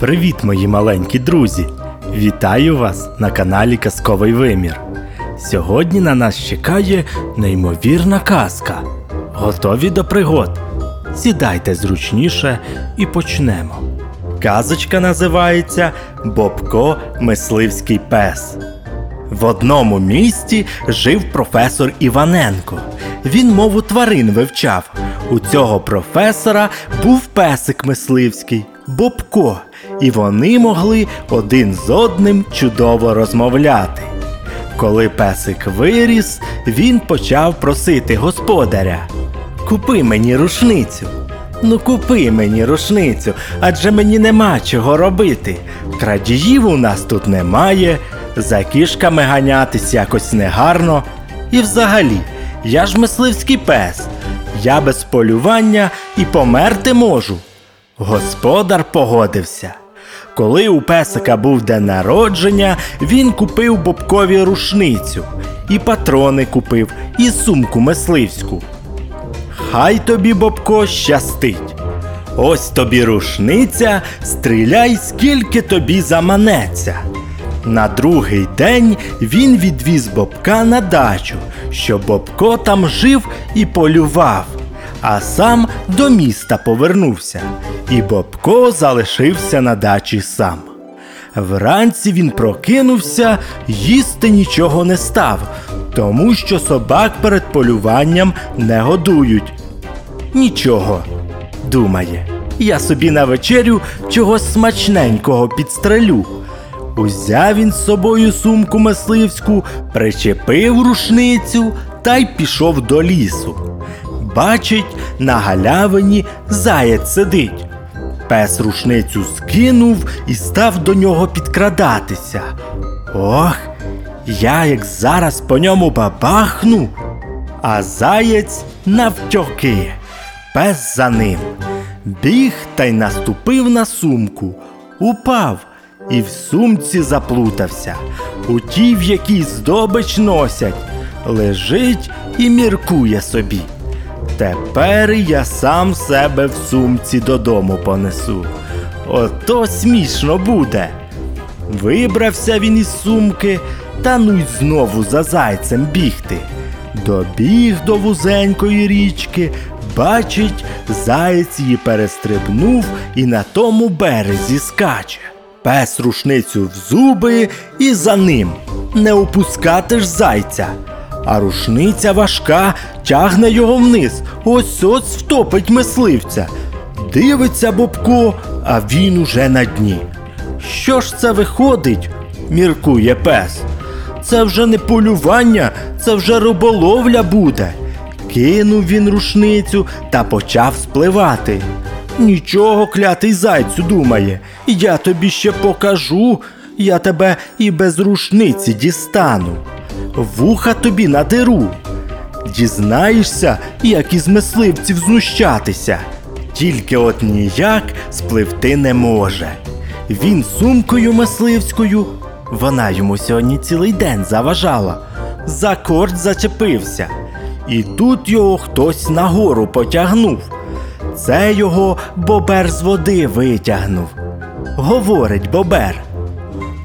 Привіт, мої маленькі друзі! Вітаю вас на каналі Казковий Вимір. Сьогодні на нас чекає неймовірна казка. Готові до пригод? Сідайте зручніше і почнемо. Казочка називається Бобко Мисливський пес. В одному місті жив професор Іваненко. Він мову тварин вивчав. У цього професора був песик мисливський Бобко, і вони могли один з одним чудово розмовляти. Коли песик виріс, він почав просити господаря: Купи мені рушницю. Ну, купи мені рушницю, адже мені нема чого робити. Крадіїв у нас тут немає, за кішками ганятись якось негарно. І взагалі, я ж мисливський пес. Я без полювання і померти можу. Господар погодився. Коли у песика був день народження, він купив Бобкові рушницю, і патрони купив, і сумку мисливську. Хай тобі, Бобко, щастить. Ось тобі рушниця, стріляй, скільки тобі заманеться. На другий день він відвіз Бобка на дачу, щоб Бобко там жив і полював, а сам до міста повернувся, і Бобко залишився на дачі сам. Вранці він прокинувся, їсти нічого не став, тому що собак перед полюванням не годують. Нічого, думає, я собі на вечерю чогось смачненького підстрелю. Узяв він з собою сумку мисливську, причепив рушницю та й пішов до лісу. Бачить, на галявині заяць сидить. Пес рушницю скинув і став до нього підкрадатися. Ох, я як зараз по ньому бабахну, а заєць навтьоки. Пес за ним. Біг та й наступив на сумку, упав і в сумці заплутався. У тій, в якій здобич носять, лежить і міркує собі. Тепер я сам себе в сумці додому понесу. Ото смішно буде. Вибрався він із сумки, та ну й знову за зайцем бігти. Добіг до вузенької річки, бачить, заєць її перестрибнув і на тому березі скаче. Пес рушницю в зуби і за ним. Не опускати ж зайця. А рушниця важка тягне його вниз, ось ось втопить мисливця. Дивиться Бобко, а він уже на дні. Що ж це виходить? міркує пес. Це вже не полювання, це вже риболовля буде. Кинув він рушницю та почав спливати. Нічого, клятий зайцю, думає, я тобі ще покажу, я тебе і без рушниці дістану. Вуха тобі надеру. Дізнаєшся, як із мисливців знущатися. Тільки от ніяк спливти не може. Він сумкою мисливською, вона йому сьогодні цілий день заважала, за корт зачепився. І тут його хтось нагору потягнув. Це його бобер з води витягнув. Говорить бобер.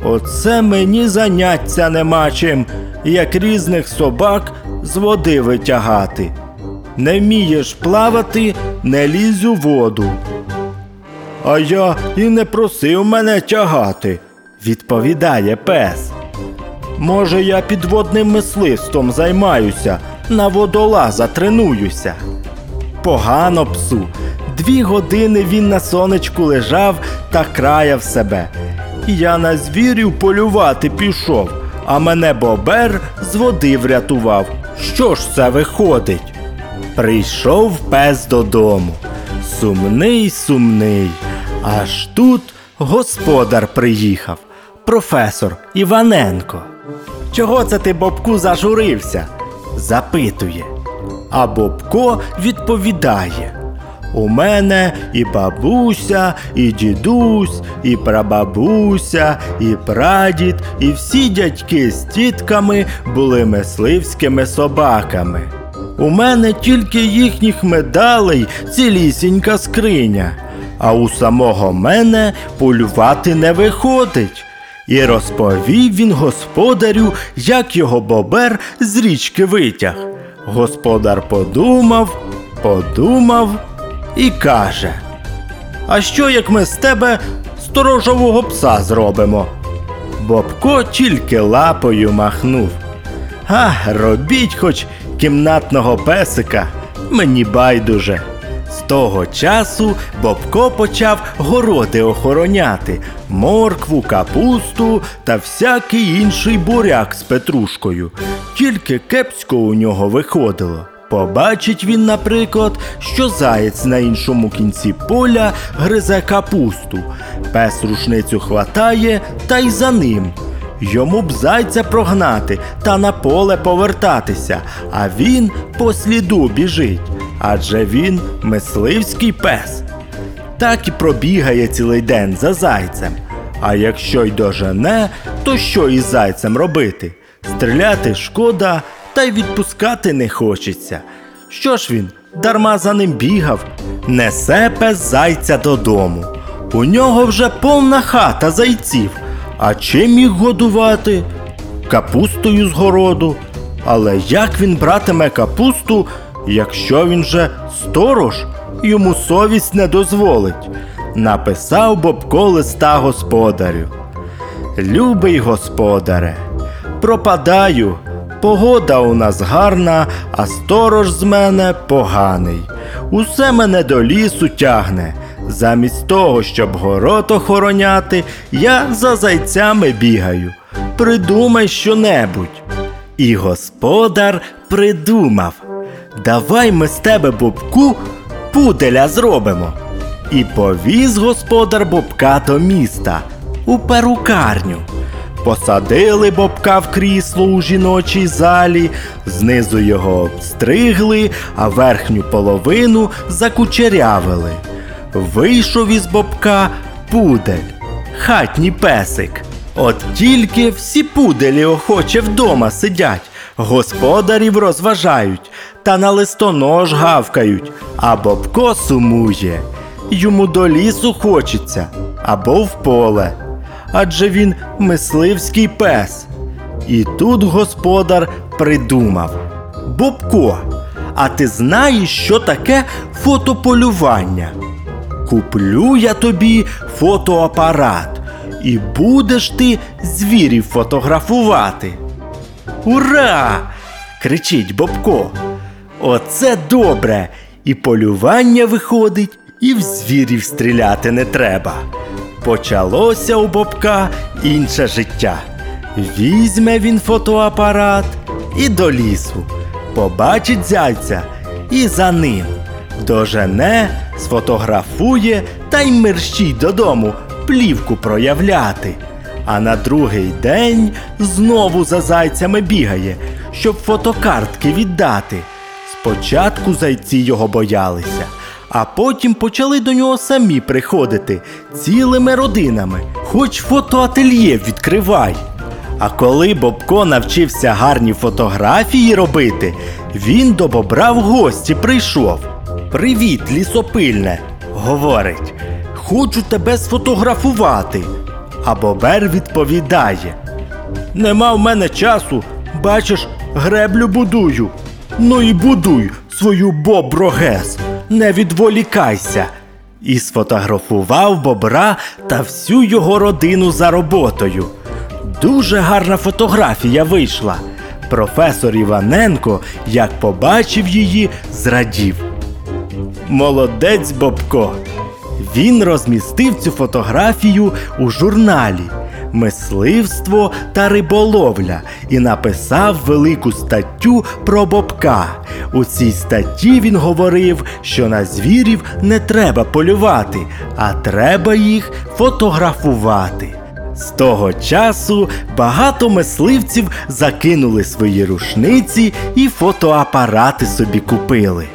Оце мені заняття нема чим, як різних собак з води витягати. Не вмієш плавати, не лізь у воду. А я і не просив мене тягати, відповідає пес. Може, я підводним мисливством займаюся, на водолаза тренуюся. Погано псу. Дві години він на сонечку лежав та краяв себе. Я на звірів полювати пішов, а мене бобер з води врятував. Що ж це виходить? Прийшов пес додому. Сумний, сумний. Аж тут господар приїхав, професор Іваненко. Чого це ти, Бобку, зажурився? запитує. А Бобко відповідає: У мене і бабуся, і дідусь, і прабабуся, і прадід, і всі дядьки з тітками були мисливськими собаками. У мене тільки їхніх медалей цілісінька скриня. а у самого мене полювати не виходить. І розповів він господарю, як його бобер з річки витяг. Господар подумав, подумав і каже: А що як ми з тебе сторожового пса зробимо? Бобко тільки лапою махнув. А, робіть хоч кімнатного песика, мені байдуже. З того часу Бобко почав городи охороняти, моркву, капусту та всякий інший буряк з петрушкою. Тільки кепсько у нього виходило. Побачить він, наприклад, що заєць на іншому кінці поля гризе капусту. Пес рушницю хватає та й за ним. Йому б зайця прогнати та на поле повертатися, а він по сліду біжить, адже він мисливський пес. Так і пробігає цілий день за зайцем. А якщо й дожене, то що із зайцем робити? Стріляти шкода, та й відпускати не хочеться. Що ж він, дарма за ним бігав, несе пес зайця додому. У нього вже повна хата зайців. А чим їх годувати? Капустою з городу. Але як він братиме капусту, якщо він же сторож, йому совість не дозволить. Написав Бобко листа господарю. Любий господаре, пропадаю. Погода у нас гарна, а сторож з мене поганий. Усе мене до лісу тягне. Замість того, щоб город охороняти, я за зайцями бігаю. Придумай щонебудь. І господар придумав. Давай ми з тебе, Бобку, пуделя зробимо. І повіз господар Бобка до міста у перукарню. Посадили Бобка в крісло у жіночій залі, знизу його обстригли, а верхню половину закучерявили. Вийшов із Бобка пудель, хатній песик. От тільки всі пуделі охоче вдома сидять, господарів розважають та на листонож гавкають, а Бобко сумує. Йому до лісу хочеться або в поле. Адже він мисливський пес. І тут господар придумав: Бобко, а ти знаєш, що таке фотополювання? Куплю я тобі фотоапарат, і будеш ти звірів фотографувати. Ура! кричить Бобко. Оце добре! І полювання виходить, і в звірів стріляти не треба. Почалося у Бобка інше життя. Візьме він фотоапарат і до лісу, побачить зайця і за ним. Дожене, сфотографує та й мерщій додому плівку проявляти. А на другий день знову за зайцями бігає, щоб фотокартки віддати. Спочатку зайці його боялися, а потім почали до нього самі приходити цілими родинами, хоч фотоательє відкривай. А коли Бобко навчився гарні фотографії робити, він до бобра в гості прийшов. Привіт, лісопильне, говорить. Хочу тебе сфотографувати. А бобер відповідає: Нема в мене часу, бачиш, греблю будую. Ну і будуй свою боброгес, не відволікайся. І сфотографував бобра та всю його родину за роботою. Дуже гарна фотографія вийшла. Професор Іваненко, як побачив її, зрадів. Молодець Бобко. Він розмістив цю фотографію у журналі Мисливство та риболовля і написав велику статтю про Бобка. У цій статті він говорив, що на звірів не треба полювати, а треба їх фотографувати. З того часу багато мисливців закинули свої рушниці і фотоапарати собі купили.